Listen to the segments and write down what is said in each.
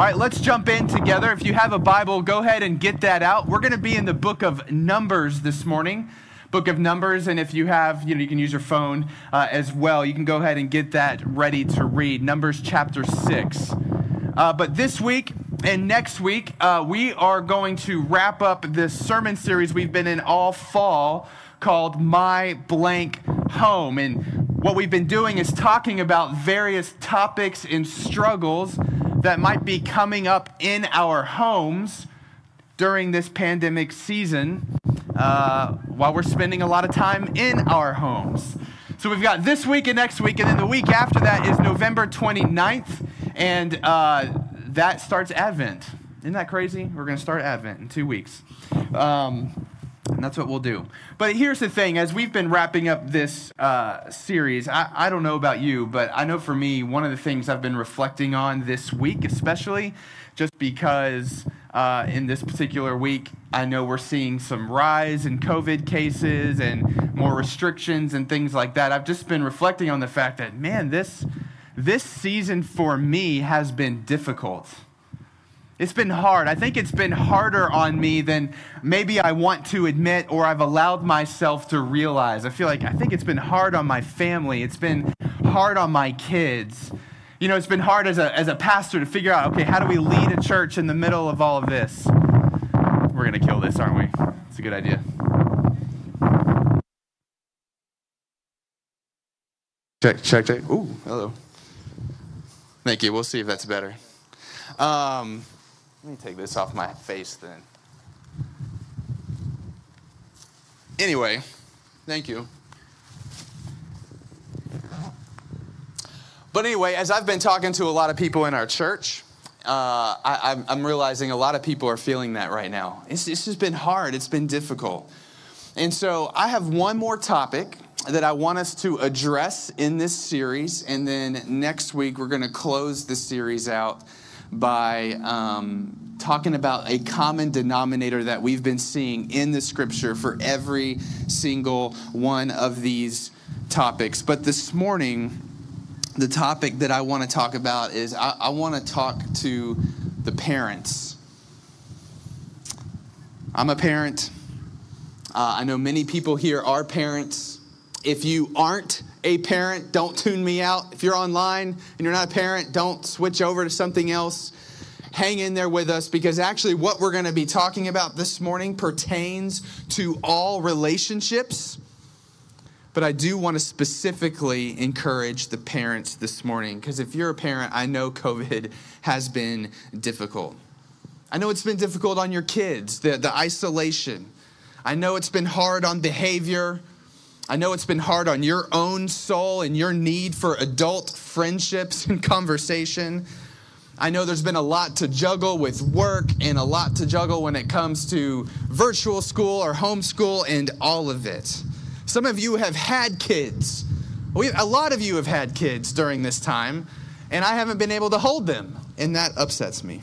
All right, let's jump in together. If you have a Bible, go ahead and get that out. We're going to be in the book of Numbers this morning. Book of Numbers, and if you have, you know, you can use your phone uh, as well. You can go ahead and get that ready to read. Numbers chapter 6. Uh, but this week and next week, uh, we are going to wrap up this sermon series we've been in all fall called My Blank Home. And what we've been doing is talking about various topics and struggles that might be coming up in our homes during this pandemic season uh, while we're spending a lot of time in our homes. So we've got this week and next week, and then the week after that is November 29th, and uh, that starts Advent. Isn't that crazy? We're going to start Advent in two weeks. Um, and that's what we'll do. But here's the thing as we've been wrapping up this uh, series, I, I don't know about you, but I know for me, one of the things I've been reflecting on this week, especially just because uh, in this particular week, I know we're seeing some rise in COVID cases and more restrictions and things like that. I've just been reflecting on the fact that, man, this, this season for me has been difficult it's been hard. I think it's been harder on me than maybe I want to admit or I've allowed myself to realize. I feel like I think it's been hard on my family. It's been hard on my kids. You know, it's been hard as a, as a pastor to figure out okay, how do we lead a church in the middle of all of this? We're going to kill this, aren't we? It's a good idea. Check, check, check. Ooh, hello. Thank you. We'll see if that's better. Um, let me take this off my face then. Anyway, thank you. But anyway, as I've been talking to a lot of people in our church, uh, I, am realizing a lot of people are feeling that right now. It's, it's just been hard, it's been difficult. And so I have one more topic that I want us to address in this series, and then next week we're going to close the series out by um, talking about a common denominator that we've been seeing in the scripture for every single one of these topics. But this morning, the topic that I want to talk about is I, I want to talk to the parents. I'm a parent. Uh, I know many people here are parents. If you aren't a parent, don't tune me out. If you're online and you're not a parent, don't switch over to something else. Hang in there with us because actually, what we're going to be talking about this morning pertains to all relationships. But I do want to specifically encourage the parents this morning because if you're a parent, I know COVID has been difficult. I know it's been difficult on your kids, the, the isolation. I know it's been hard on behavior. I know it's been hard on your own soul and your need for adult friendships and conversation. I know there's been a lot to juggle with work and a lot to juggle when it comes to virtual school or homeschool and all of it. Some of you have had kids. We, a lot of you have had kids during this time, and I haven't been able to hold them, and that upsets me.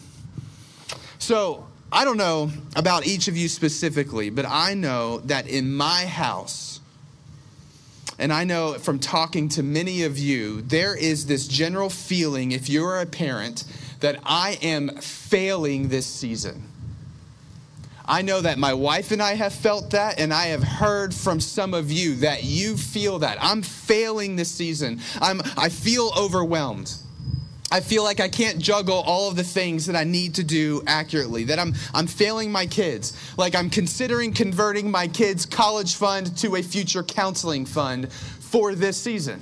So, I don't know about each of you specifically, but I know that in my house, and I know from talking to many of you, there is this general feeling, if you're a parent, that I am failing this season. I know that my wife and I have felt that, and I have heard from some of you that you feel that. I'm failing this season. I'm, I feel overwhelmed. I feel like I can't juggle all of the things that I need to do accurately, that I'm, I'm failing my kids. Like I'm considering converting my kids' college fund to a future counseling fund for this season.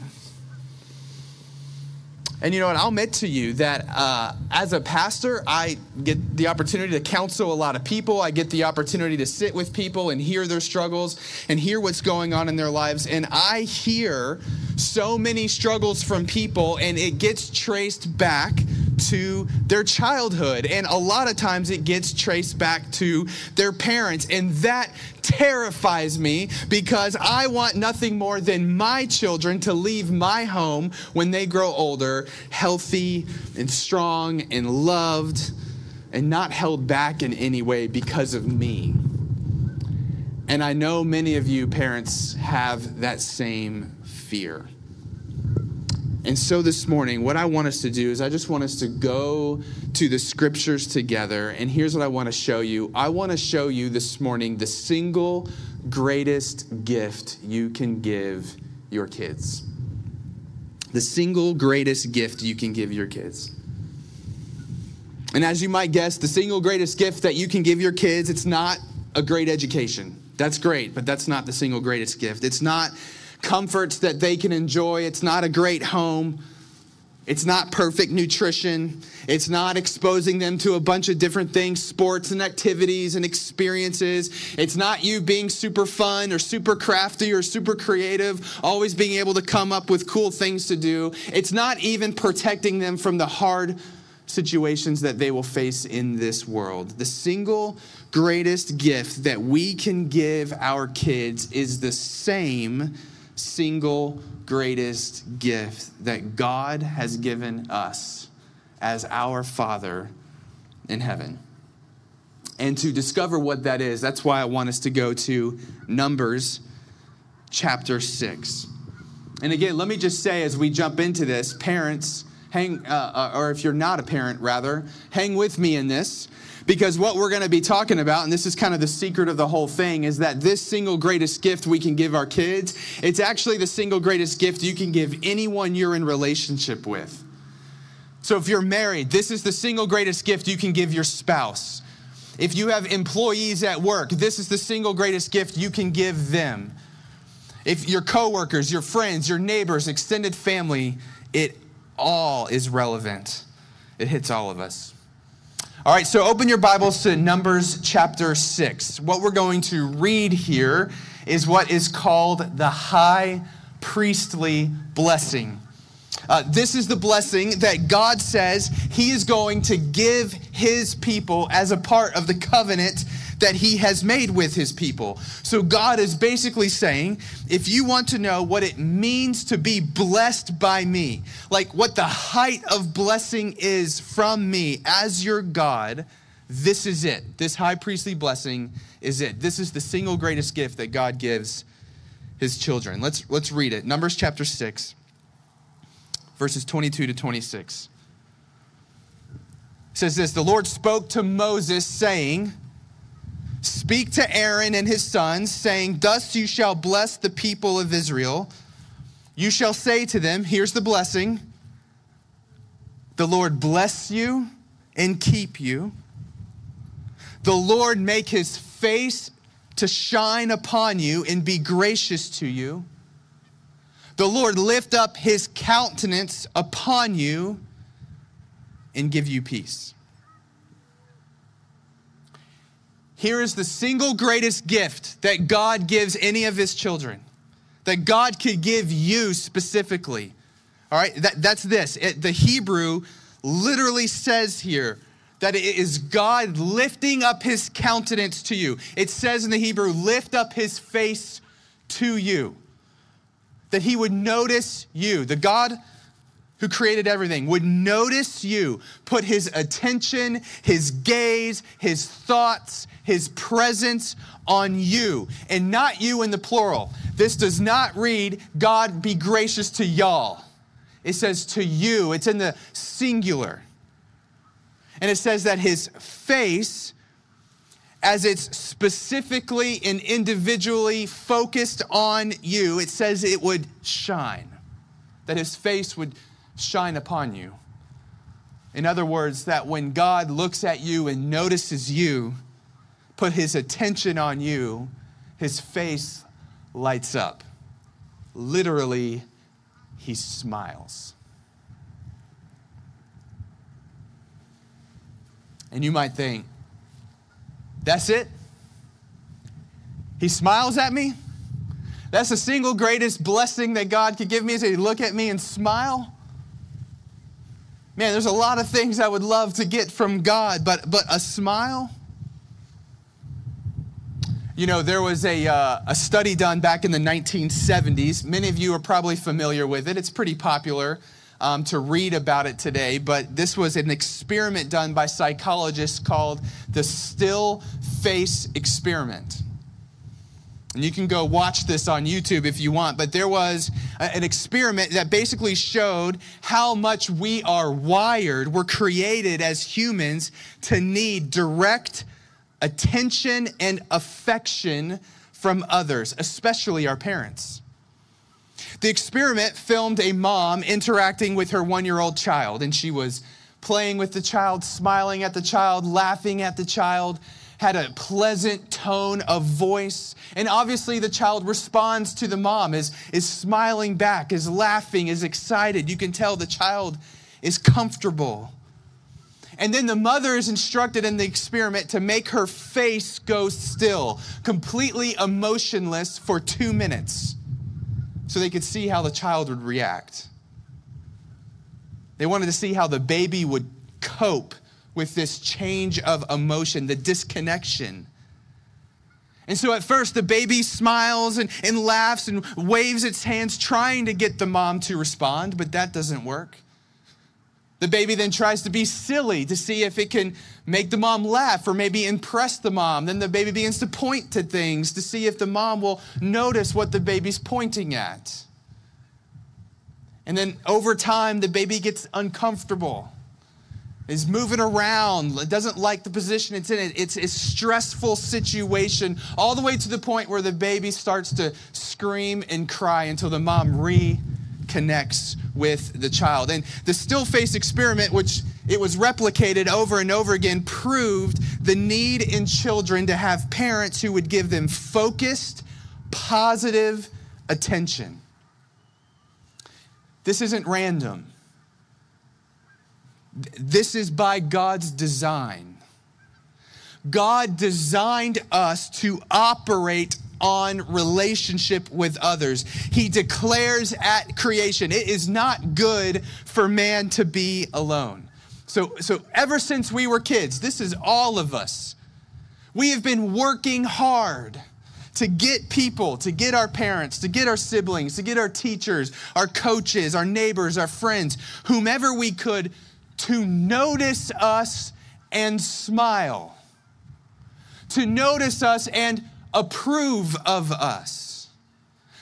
And you know what? I'll admit to you that uh, as a pastor, I get the opportunity to counsel a lot of people. I get the opportunity to sit with people and hear their struggles and hear what's going on in their lives. And I hear so many struggles from people, and it gets traced back to their childhood. And a lot of times it gets traced back to their parents. And that terrifies me because I want nothing more than my children to leave my home when they grow older, healthy and strong and loved and not held back in any way because of me. And I know many of you parents have that same fear. And so this morning, what I want us to do is I just want us to go to the scriptures together. And here's what I want to show you I want to show you this morning the single greatest gift you can give your kids. The single greatest gift you can give your kids. And as you might guess, the single greatest gift that you can give your kids, it's not a great education. That's great, but that's not the single greatest gift. It's not comforts that they can enjoy. It's not a great home. It's not perfect nutrition. It's not exposing them to a bunch of different things, sports and activities and experiences. It's not you being super fun or super crafty or super creative, always being able to come up with cool things to do. It's not even protecting them from the hard situations that they will face in this world. The single greatest gift that we can give our kids is the same single greatest gift that God has given us as our Father in heaven. And to discover what that is, that's why I want us to go to Numbers chapter 6. And again, let me just say as we jump into this, parents, hang, uh, uh or if you're not a parent, rather, hang with me in this because what we're going to be talking about, and this is kind of the secret of the whole thing, is that this single greatest gift we can give our kids, it's actually the single greatest gift you can give anyone you're in relationship with. So if you're married, this is the single greatest gift you can give your spouse. If you have employees at work, this is the single greatest gift you can give them. If your coworkers, your friends, your neighbors, extended family, it all is relevant. It hits all of us. All right, so open your Bibles to Numbers chapter 6. What we're going to read here is what is called the high priestly blessing. Uh, this is the blessing that God says He is going to give His people as a part of the covenant that he has made with his people. So God is basically saying, if you want to know what it means to be blessed by me, like what the height of blessing is from me as your God, this is it. This high priestly blessing is it. This is the single greatest gift that God gives his children. Let's let's read it. Numbers chapter 6 verses 22 to 26. It says this, the Lord spoke to Moses saying, Speak to Aaron and his sons, saying, Thus you shall bless the people of Israel. You shall say to them, Here's the blessing The Lord bless you and keep you. The Lord make his face to shine upon you and be gracious to you. The Lord lift up his countenance upon you and give you peace. Here is the single greatest gift that God gives any of his children, that God could give you specifically. All right, that, that's this. It, the Hebrew literally says here that it is God lifting up his countenance to you. It says in the Hebrew, lift up his face to you. That he would notice you. The God who created everything, would notice you, put his attention, his gaze, his thoughts, his presence on you, and not you in the plural. This does not read, God be gracious to y'all. It says to you, it's in the singular. And it says that his face, as it's specifically and individually focused on you, it says it would shine. That his face would shine upon you. In other words, that when God looks at you and notices you, put his attention on you, his face lights up. Literally, he smiles. And you might think, that's it? He smiles at me? That's the single greatest blessing that God could give me is he look at me and smile? Man, there's a lot of things I would love to get from God, but, but a smile? You know, there was a, uh, a study done back in the 1970s. Many of you are probably familiar with it. It's pretty popular um, to read about it today, but this was an experiment done by psychologists called the still face experiment. And you can go watch this on YouTube if you want, but there was an experiment that basically showed how much we are wired, we're created as humans to need direct attention and affection from others, especially our parents. The experiment filmed a mom interacting with her one year old child, and she was playing with the child, smiling at the child, laughing at the child had a pleasant tone of voice. And obviously, the child responds to the mom, is, is smiling back, is laughing, is excited. You can tell the child is comfortable. And then the mother is instructed in the experiment to make her face go still, completely emotionless for two minutes, so they could see how the child would react. They wanted to see how the baby would cope with this change of emotion, the disconnection. And so at first, the baby smiles and, and laughs and waves its hands, trying to get the mom to respond, but that doesn't work. The baby then tries to be silly to see if it can make the mom laugh or maybe impress the mom. Then the baby begins to point to things to see if the mom will notice what the baby's pointing at. And then over time, the baby gets uncomfortable is moving around, doesn't like the position it's in. It's a stressful situation, all the way to the point where the baby starts to scream and cry until the mom reconnects with the child. And the still face experiment, which it was replicated over and over again, proved the need in children to have parents who would give them focused, positive attention. This isn't random. This is by God's design. God designed us to operate on relationship with others. He declares at creation, it is not good for man to be alone. So, so ever since we were kids, this is all of us. We have been working hard to get people, to get our parents, to get our siblings, to get our teachers, our coaches, our neighbors, our friends, whomever we could to notice us and smile, to notice us and approve of us,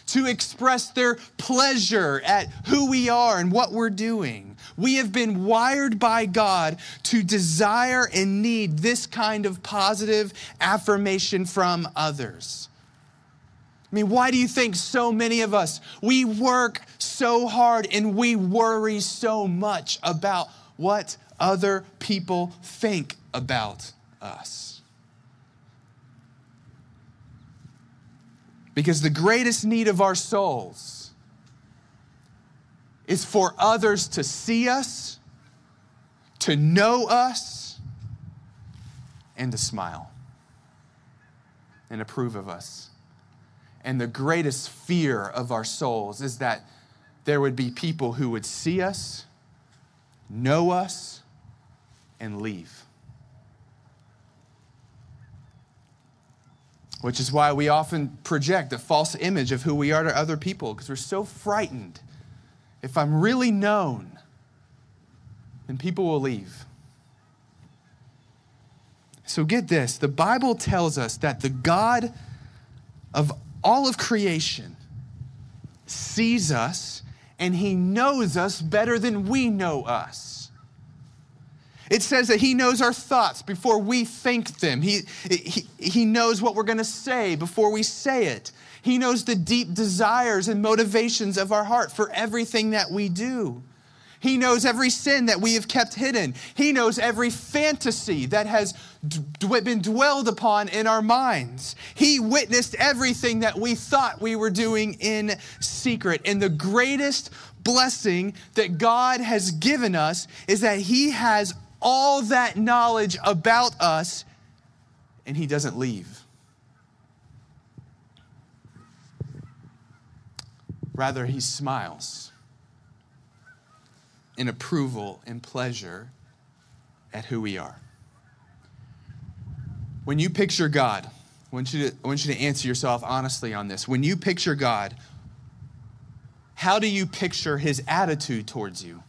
to express their pleasure at who we are and what we're doing. We have been wired by God to desire and need this kind of positive affirmation from others. I mean, why do you think so many of us, we work so hard and we worry so much about what other people think about us. Because the greatest need of our souls is for others to see us, to know us, and to smile and approve of us. And the greatest fear of our souls is that there would be people who would see us know us, and leave. Which is why we often project a false image of who we are to other people because we're so frightened. If I'm really known, then people will leave. So get this the Bible tells us that the God of all of creation sees us and he knows us better than we know us. It says that he knows our thoughts before we think them. He, he, he knows what we're going to say before we say it. He knows the deep desires and motivations of our heart for everything that we do. He knows every sin that we have kept hidden. He knows every fantasy that has d- been dwelled upon in our minds. He witnessed everything that we thought we were doing in secret. And the greatest blessing that God has given us is that He has all that knowledge about us and He doesn't leave. Rather, He smiles in approval and pleasure at who we are. When you picture God, I want, you to, I want you to answer yourself honestly on this. When you picture God, how do you picture his attitude towards you?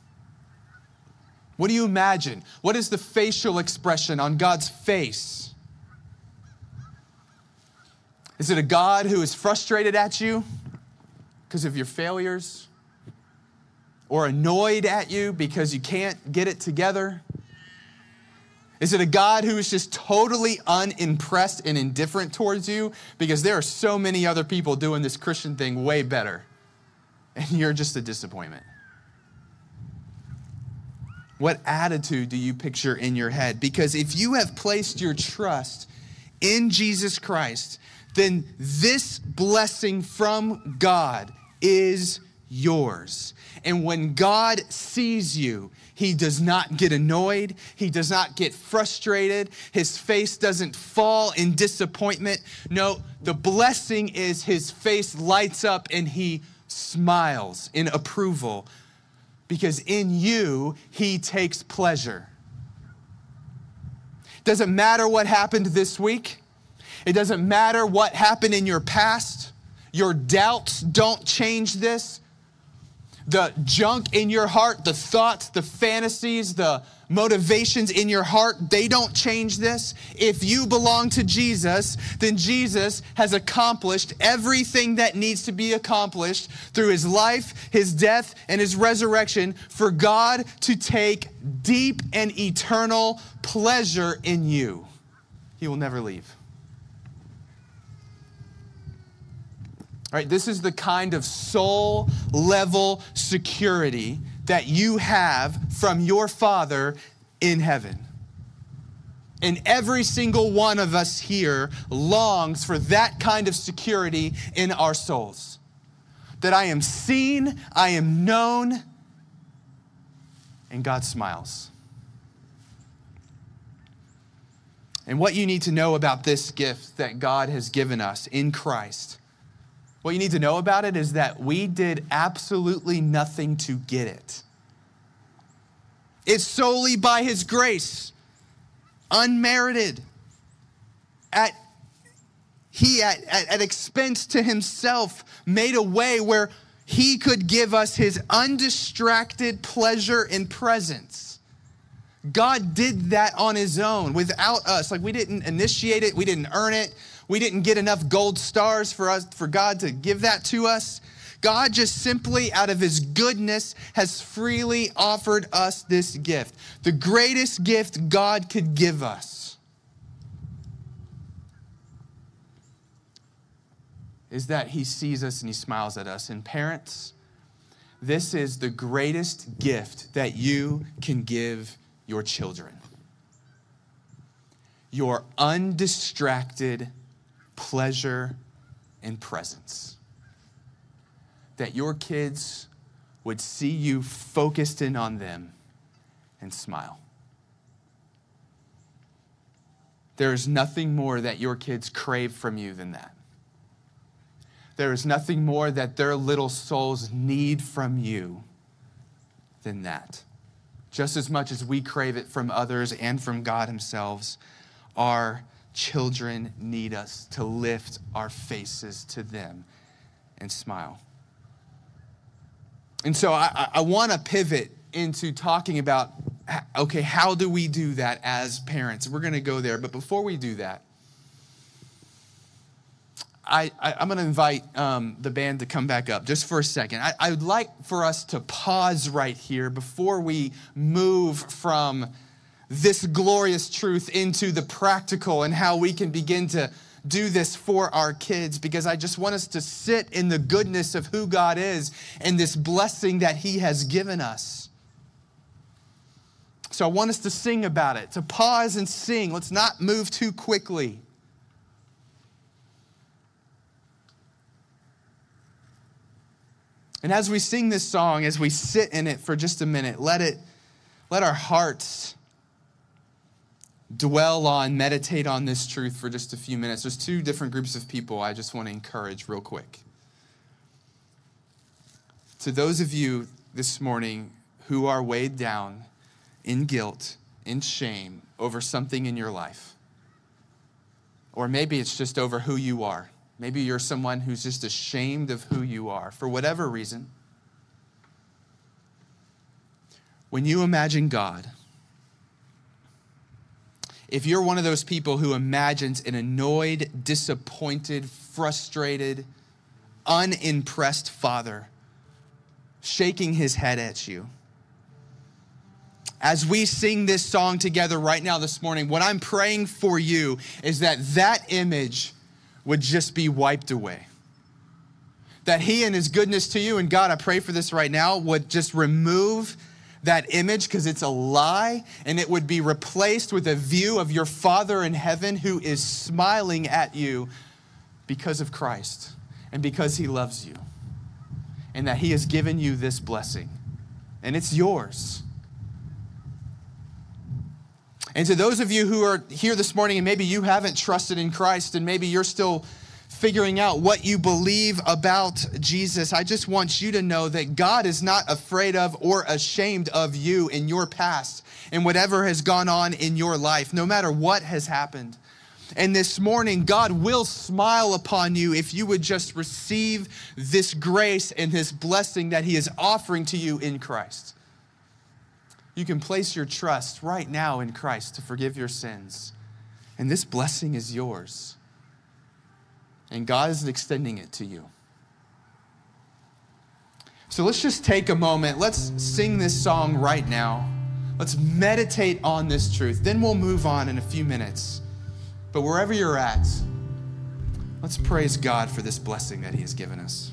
What do you imagine? What is the facial expression on God's face? Is it a God who is frustrated at you because of your failures? Or annoyed at you because you can't get it together? Is it a God who is just totally unimpressed and indifferent towards you because there are so many other people doing this Christian thing way better and you're just a disappointment? What attitude do you picture in your head? Because if you have placed your trust in Jesus Christ, then this blessing from God is yours. And when God sees you, he does not get annoyed. He does not get frustrated. His face doesn't fall in disappointment. No, the blessing is his face lights up and he smiles in approval because in you, he takes pleasure. Doesn't matter what happened this week. It doesn't matter what happened in your past. Your doubts don't change this. The junk in your heart, the thoughts, the fantasies, the motivations in your heart, they don't change this. If you belong to Jesus, then Jesus has accomplished everything that needs to be accomplished through his life, his death, and his resurrection for God to take deep and eternal pleasure in you. He will never leave. All right, This is the kind of soul level security that you have from your Father in heaven. And every single one of us here longs for that kind of security in our souls. That I am seen, I am known, and God smiles. And what you need to know about this gift that God has given us in Christ what you need to know about it is that we did absolutely nothing to get it. It's solely by His grace, unmerited. At he at, at, at, expense to himself made a way where he could give us his undistracted pleasure and presence. God did that on his own without us. Like we didn't initiate it, we didn't earn it, we didn't get enough gold stars for us for God to give that to us. God just simply out of his goodness has freely offered us this gift. The greatest gift God could give us is that he sees us and he smiles at us. And parents, this is the greatest gift that you can give your children. Your undistracted pleasure, and presence. That your kids would see you focused in on them and smile. There is nothing more that your kids crave from you than that. There is nothing more that their little souls need from you than that. Just as much as we crave it from others and from God Himself, our children need us to lift our faces to them and smile. And so I, I want to pivot into talking about okay, how do we do that as parents? We're going to go there. But before we do that, I, am going to invite um, the band to come back up just for a second. I, I would like for us to pause right here before we move from this glorious truth into the practical and how we can begin to do this for our kids because I just want us to sit in the goodness of who God is and this blessing that He has given us. So I want us to sing about it, to pause and sing. Let's not move too quickly. And as we sing this song, as we sit in it for just a minute, let it let our hearts dwell on, meditate on this truth for just a few minutes. There's two different groups of people I just want to encourage real quick. To those of you this morning who are weighed down in guilt, in shame over something in your life, or maybe it's just over who you are. Maybe you're someone who's just ashamed of who you are for whatever reason. When you imagine God, if you're one of those people who imagines an annoyed, disappointed, frustrated, unimpressed father shaking his head at you. As we sing this song together right now this morning, what I'm praying for you is that that image would just be wiped away. That he and his goodness to you, and God, I pray for this right now, would just remove that image because it's a lie and it would be replaced with a view of your Father in heaven who is smiling at you because of Christ and because he loves you and that he has given you this blessing and it's yours. And to those of you who are here this morning and maybe you haven't trusted in Christ and maybe you're still figuring out what you believe about Jesus, I just want you to know that God is not afraid of or ashamed of you in your past and whatever has gone on in your life, no matter what has happened. And this morning, God will smile upon you if you would just receive this grace and this blessing that He is offering to you in Christ. You can place your trust right now in Christ to forgive your sins. And this blessing is yours. And God is extending it to you. So let's just take a moment. Let's sing this song right now. Let's meditate on this truth. Then we'll move on in a few minutes. But wherever you're at, let's praise God for this blessing that He has given us.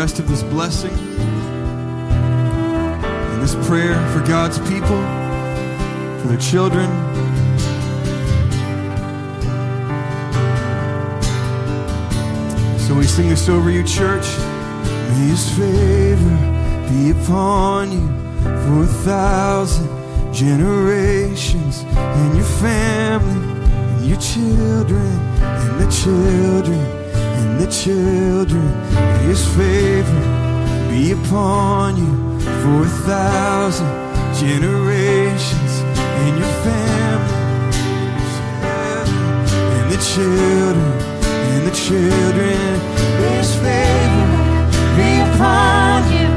Rest of this blessing and this prayer for God's people, for their children. So we sing this over you, church. May his favor be upon you for a thousand generations and your family and your children and the children the children. His favor be upon you for a thousand generations and your family and the children and the children. His favor be upon you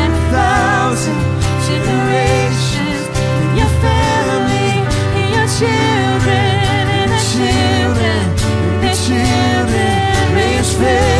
and a thousand fail.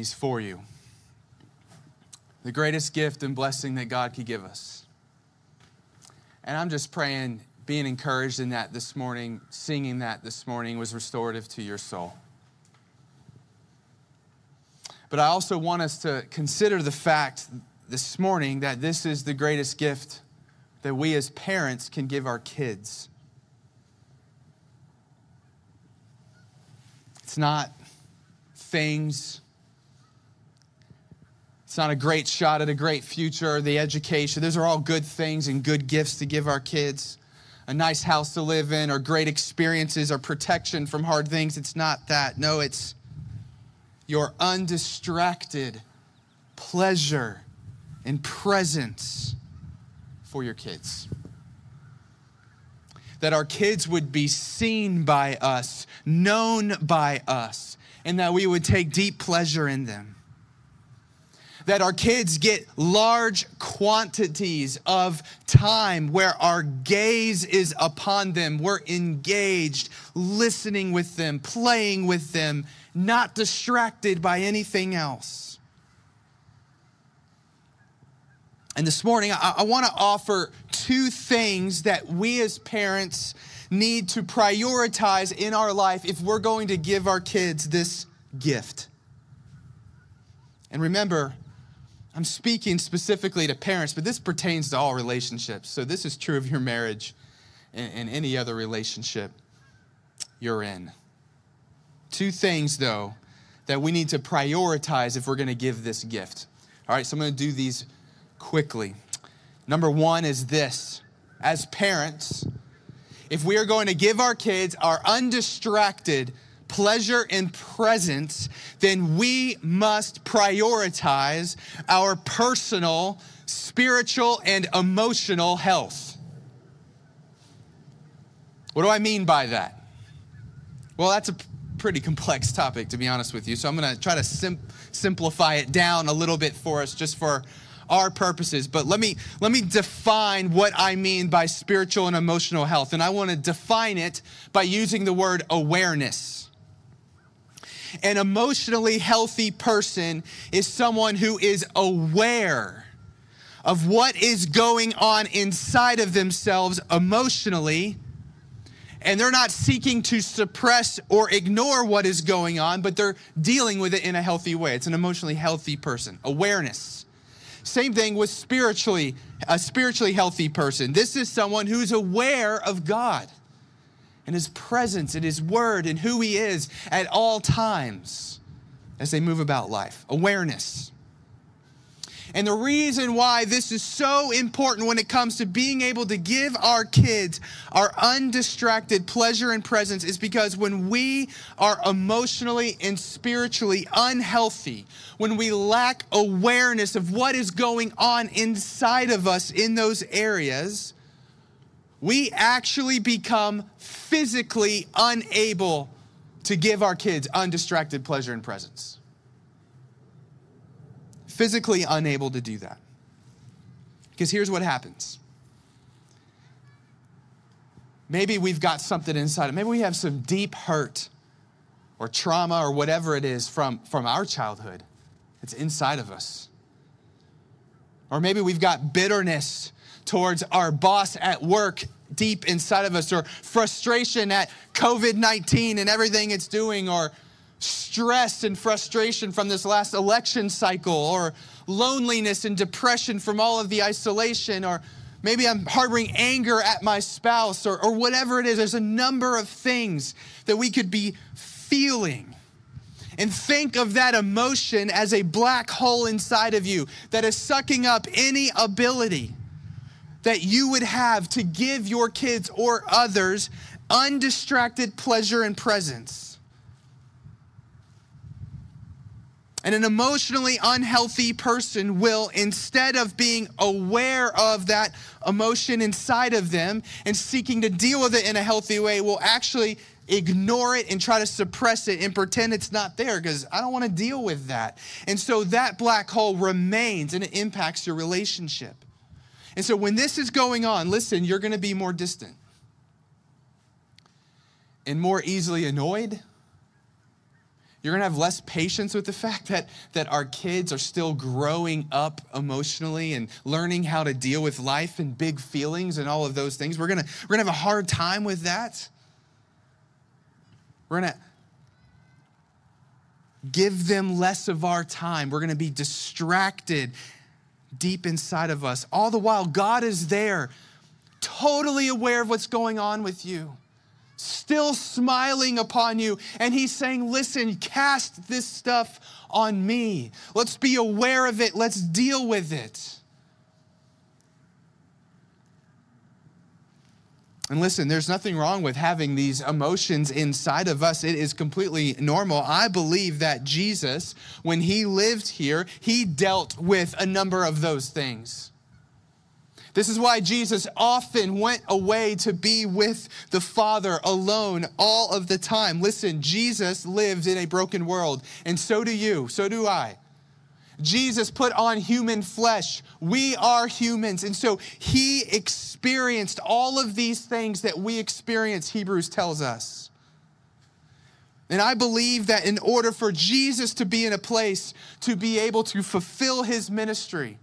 He's for you. The greatest gift and blessing that God could give us. And I'm just praying, being encouraged in that this morning, singing that this morning was restorative to your soul. But I also want us to consider the fact this morning that this is the greatest gift that we as parents can give our kids. It's not things. It's not a great shot at a great future the education. Those are all good things and good gifts to give our kids. A nice house to live in or great experiences or protection from hard things. It's not that. No, it's your undistracted pleasure and presence for your kids that our kids would be seen by us, known by us, and that we would take deep pleasure in them. That our kids get large quantities of time where our gaze is upon them. We're engaged, listening with them, playing with them, not distracted by anything else. And this morning, I, I want to offer two things that we as parents need to prioritize in our life if we're going to give our kids this gift. And remember, I'm speaking specifically to parents, but this pertains to all relationships. So this is true of your marriage and, and any other relationship you're in. Two things, though, that we need to prioritize if we're going to give this gift. All right, so I'm going to do these quickly. Number one is this as parents, if we are going to give our kids our undistracted pleasure and presence, then we must prioritize our personal, spiritual, and emotional health. What do I mean by that? Well, that's a pretty complex topic, to be honest with you. So I'm going to try to sim- simplify it down a little bit for us, just for our purposes. But let me let me define what I mean by spiritual and emotional health, and I want to define it by using the word awareness. An emotionally healthy person is someone who is aware of what is going on inside of themselves emotionally and they're not seeking to suppress or ignore what is going on, but they're dealing with it in a healthy way. It's an emotionally healthy person. Awareness. Same thing with spiritually, a spiritually healthy person. This is someone who's aware of God and his presence and his word and who he is at all times as they move about life. Awareness. And the reason why this is so important when it comes to being able to give our kids our undistracted pleasure and presence is because when we are emotionally and spiritually unhealthy, when we lack awareness of what is going on inside of us in those areas, we actually become physically unable to give our kids undistracted pleasure and presence physically unable to do that. Because here's what happens. Maybe we've got something inside. Maybe we have some deep hurt or trauma or whatever it is from, from our childhood. It's inside of us. Or maybe we've got bitterness towards our boss at work deep inside of us, or frustration at COVID 19 and everything it's doing, or stress and frustration from this last election cycle, or loneliness and depression from all of the isolation, or maybe I'm harboring anger at my spouse, or, or whatever it is. There's a number of things that we could be feeling. And think of that emotion as a black hole inside of you that is sucking up any ability that you would have to give your kids or others undistracted pleasure and presence. And an emotionally unhealthy person will, instead of being aware of that emotion inside of them and seeking to deal with it in a healthy way, will actually ignore it and try to suppress it and pretend it's not there because I don't want to deal with that. And so that black hole remains and it impacts your relationship. And so when this is going on, listen, you're going to be more distant and more easily annoyed you're going to have less patience with the fact that, that our kids are still growing up emotionally and learning how to deal with life and big feelings and all of those things. We're going to, we're going to have a hard time with that. We're going to give them less of our time. We're going to be distracted deep inside of us. All the while, God is there, totally aware of what's going on with you still smiling upon you. And he's saying, Listen, cast this stuff on me. Let's be aware of it. Let's deal with it. And listen, there's nothing wrong with having these emotions inside of us. It is completely normal. I believe that Jesus, when he lived here, he dealt with a number of those things. This is why Jesus often went away to be with the Father alone all of the time. Listen, Jesus lived in a broken world, and so do you, so do I. Jesus put on human flesh. We are humans. And so he experienced all of these things that we experience, Hebrews tells us. And I believe that in order for Jesus to be in a place to be able to fulfill his ministry,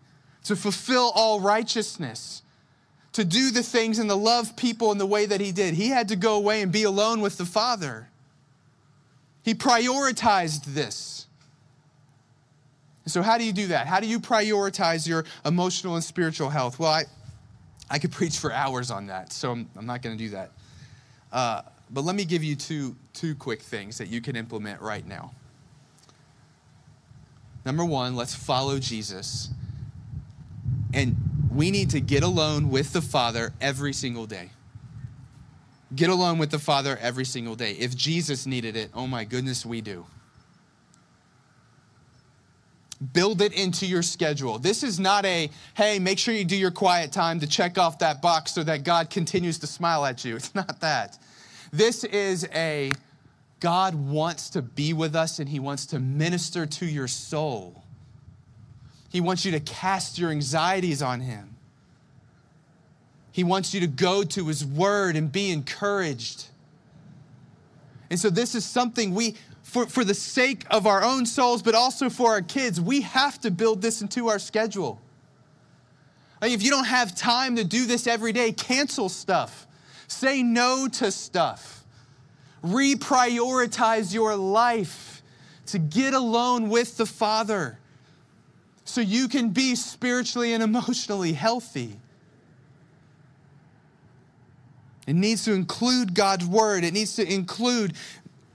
to fulfill all righteousness, to do the things and to love people in the way that he did. He had to go away and be alone with the Father. He prioritized this. So, how do you do that? How do you prioritize your emotional and spiritual health? Well, I, I could preach for hours on that, so I'm, I'm not going to do that. Uh, but let me give you two, two quick things that you can implement right now. Number one, let's follow Jesus. And we need to get alone with the Father every single day. Get alone with the Father every single day. If Jesus needed it, oh my goodness, we do. Build it into your schedule. This is not a, hey, make sure you do your quiet time to check off that box so that God continues to smile at you. It's not that. This is a, God wants to be with us and He wants to minister to your soul. He wants you to cast your anxieties on Him. He wants you to go to His Word and be encouraged. And so, this is something we, for, for the sake of our own souls, but also for our kids, we have to build this into our schedule. Like if you don't have time to do this every day, cancel stuff. Say no to stuff. Reprioritize your life to get alone with the Father so you can be spiritually and emotionally healthy. It needs to include God's word. It needs to include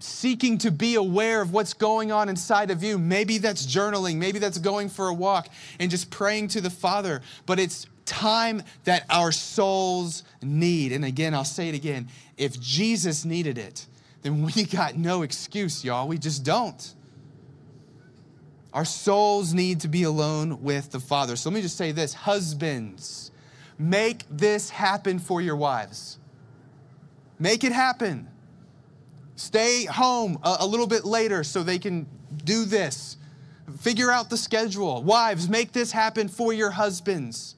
seeking to be aware of what's going on inside of you. Maybe that's journaling, maybe that's going for a walk and just praying to the Father. But it's time that our souls need. And again, I'll say it again if Jesus needed it, then we got no excuse, y'all. We just don't. Our souls need to be alone with the Father. So let me just say this husbands, make this happen for your wives. Make it happen. Stay home a, a, little bit later so they can do this. Figure out the schedule. Wives, make this happen for your husbands.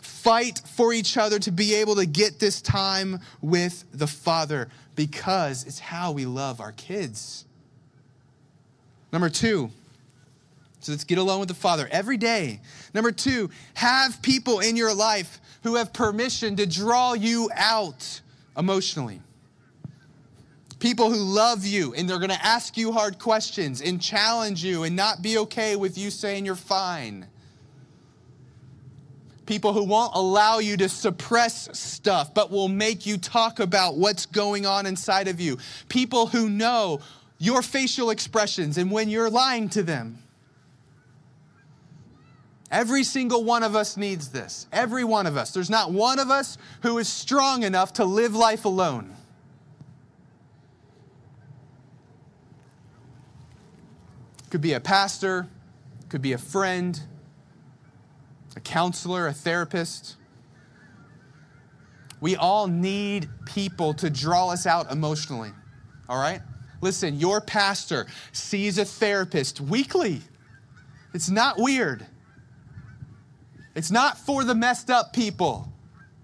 Fight for each other to be able to get this time with the Father because it's how we love our kids. Number two, so let's get alone with the Father every day. Number two, have people in your life who have permission to draw you out emotionally. People who love you and they're going to ask you hard questions and challenge you and not be okay with you saying you're fine. People who won't allow you to suppress stuff but will make you talk about what's going on inside of you. People who know your facial expressions and when you're lying to them. Every single one of us needs this. Every one of us. There's not one of us who is strong enough to live life alone. Could be a pastor, could be a friend, a counselor, a therapist. We all need people to draw us out emotionally. All right? Listen, your pastor sees a therapist weekly. It's not weird. It's not for the messed up people.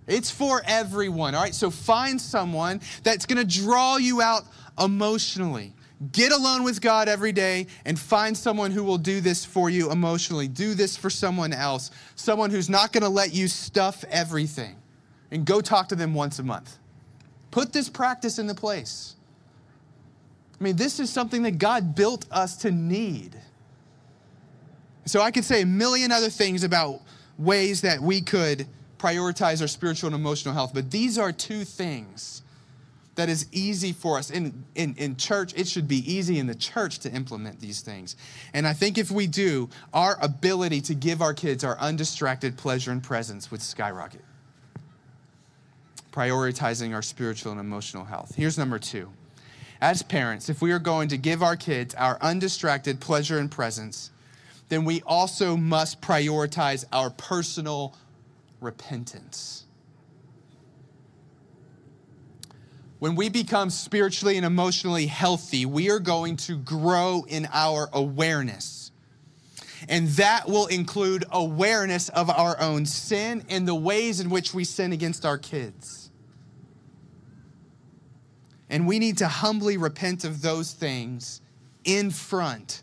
It's for everyone. All right. So find someone that's going to draw you out emotionally. Get alone with God every day and find someone who will do this for you emotionally. Do this for someone else, someone who's not going to let you stuff everything. And go talk to them once a month. Put this practice into place. I mean, this is something that God built us to need. So I could say a million other things about ways that we could prioritize our spiritual and emotional health. But these are two things that is easy for us. In, in, in church, it should be easy in the church to implement these things. And I think if we do, our ability to give our kids our undistracted pleasure and presence would skyrocket. Prioritizing our spiritual and emotional health. Here's number two. As parents, if we are going to give our kids our undistracted pleasure and presence, then we also must prioritize our personal repentance. When we become spiritually and emotionally healthy, we are going to grow in our awareness. And that will include awareness of our own sin and the ways in which we sin against our kids. And we need to humbly repent of those things in front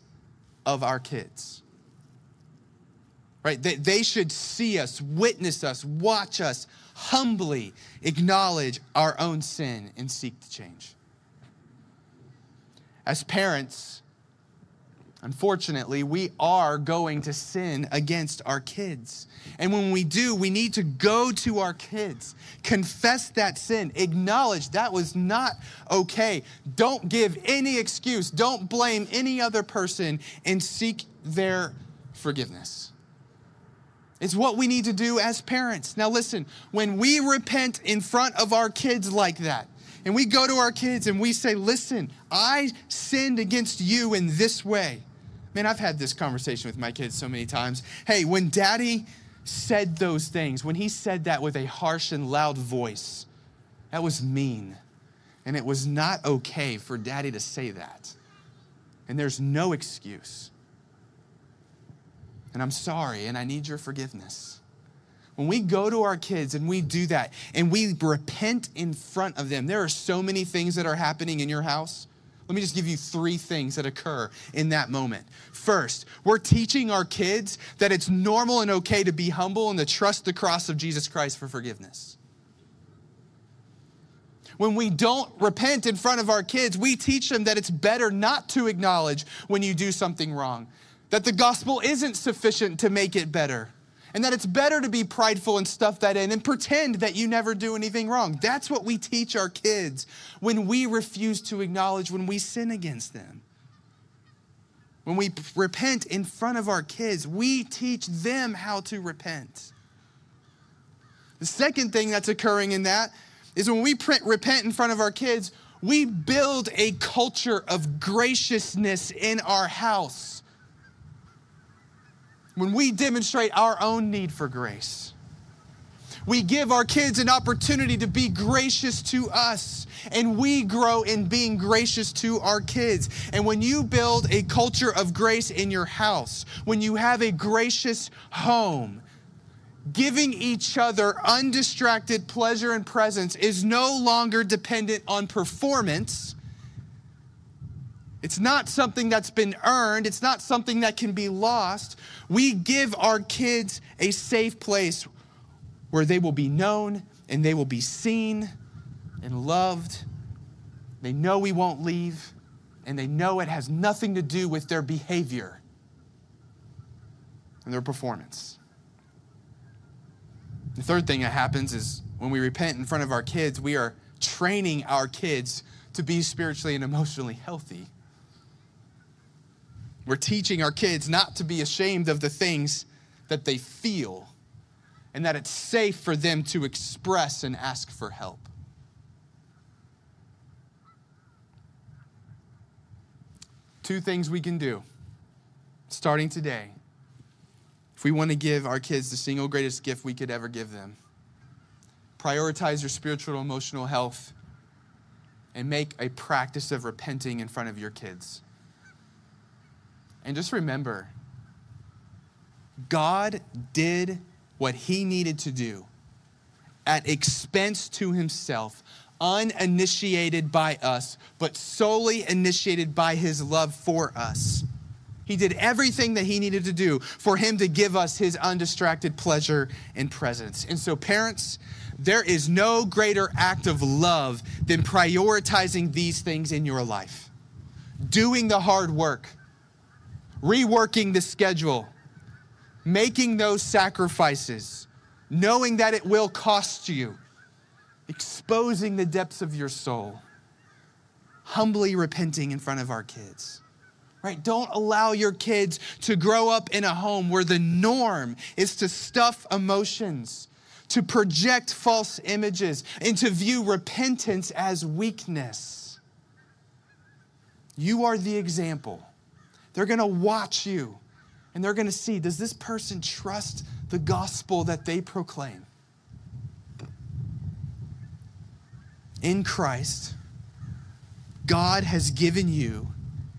of our kids right? They, they should see us, witness us, watch us, humbly acknowledge our own sin and seek to change. As parents, Unfortunately, we are going to sin against our kids. And when we do, we need to go to our kids, confess that sin, acknowledge that was not okay. Don't give any excuse, don't blame any other person, and seek their forgiveness. It's what we need to do as parents. Now, listen, when we repent in front of our kids like that, and we go to our kids and we say, Listen, I sinned against you in this way. Man, I've had this conversation with my kids so many times. Hey, when daddy said those things, when he said that with a harsh and loud voice, that was mean. And it was not okay for daddy to say that. And there's no excuse. And I'm sorry, and I need your forgiveness. When we go to our kids and we do that and we repent in front of them, there are so many things that are happening in your house. Let me just give you three things that occur in that moment. First, we're teaching our kids that it's normal and okay to be humble and to trust the cross of Jesus Christ for forgiveness. When we don't repent in front of our kids, we teach them that it's better not to acknowledge when you do something wrong, that the gospel isn't sufficient to make it better and that it's better to be prideful and stuff that in and pretend that you never do anything wrong. That's what we teach our kids when we refuse to acknowledge when we sin against them. When we repent in front of our kids, we teach them how to repent. The second thing that's occurring in that is when we repent in front of our kids, we build a culture of graciousness in our house when we demonstrate our own need for grace. We give our kids an opportunity to be gracious to us, and we grow in being gracious to our kids. And when you build a culture of grace in your house, when you have a gracious home, giving each other undistracted pleasure and presence is no longer dependent on performance it's not something that's been earned, it's not something that can be lost. We give our kids a safe place where they will be known and they will be seen and loved. They know we won't leave, and they know it has nothing to do with their behavior and their performance. The third thing that happens is when we repent in front of our kids, we are training our kids to be spiritually and emotionally healthy. We're teaching our kids not to be ashamed of the things that they feel and that it's safe for them to express and ask for help. Two things we can do starting today if we want to give our kids the single greatest gift we could ever give them. Prioritize your spiritual and emotional health and make a practice of repenting in front of your kids. And just remember, God did what he needed to do at expense to himself, uninitiated by us, but solely initiated by his love for us. He did everything that he needed to do for him to give us his undistracted pleasure and presence. And so, parents, there is no greater act of love than prioritizing these things in your life, doing the hard work reworking the schedule, making those sacrifices, knowing that it will cost you, exposing the depths of your soul, humbly repenting in front of our kids. Right? Don't allow your kids to grow up in a home where the norm is to stuff emotions, to project false images, and to view repentance as weakness. You are the example. They're going to watch you and they're going to see does this person trust the gospel that they proclaim? In Christ, God has given you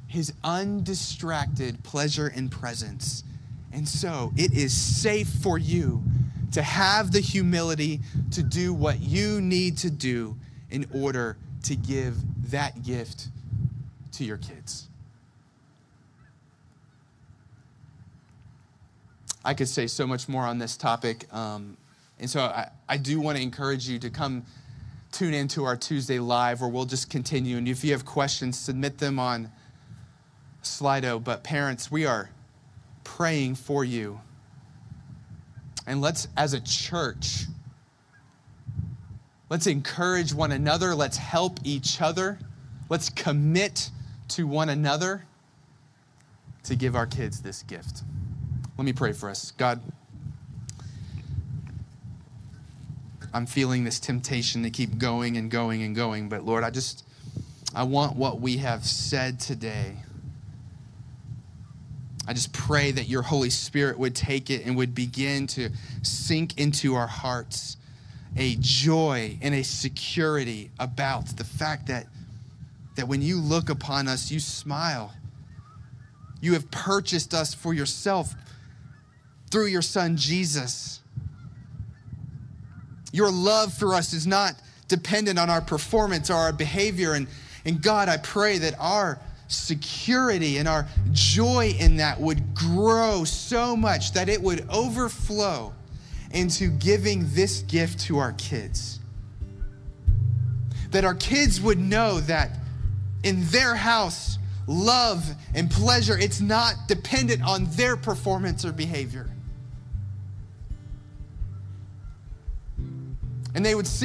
his undistracted pleasure and presence. And so it is safe for you to have the humility to do what you need to do in order to give that gift to your kids. I could say so much more on this topic. Um, and so I, I do want to encourage you to come tune into our Tuesday live where we'll just continue. And if you have questions, submit them on Slido, but parents, we are praying for you. And let's, as a church, let's encourage one another. Let's help each other. Let's commit to one another to give our kids this gift. Let me pray for us. God, I'm feeling this temptation to keep going and going and going, but Lord, I just, I want what we have said today. I just pray that your Holy Spirit would take it and would begin to sink into our hearts a joy and a security about the fact that, that when you look upon us, you smile. You have purchased us for yourself through your Son, Jesus. Your love for us is not dependent on our performance or our behavior. And, and God, I pray that our security and our joy in that would grow so much that it would overflow into giving this gift to our kids. That our kids would know that in their house, love and pleasure, it's not dependent on their performance or behavior. And they would see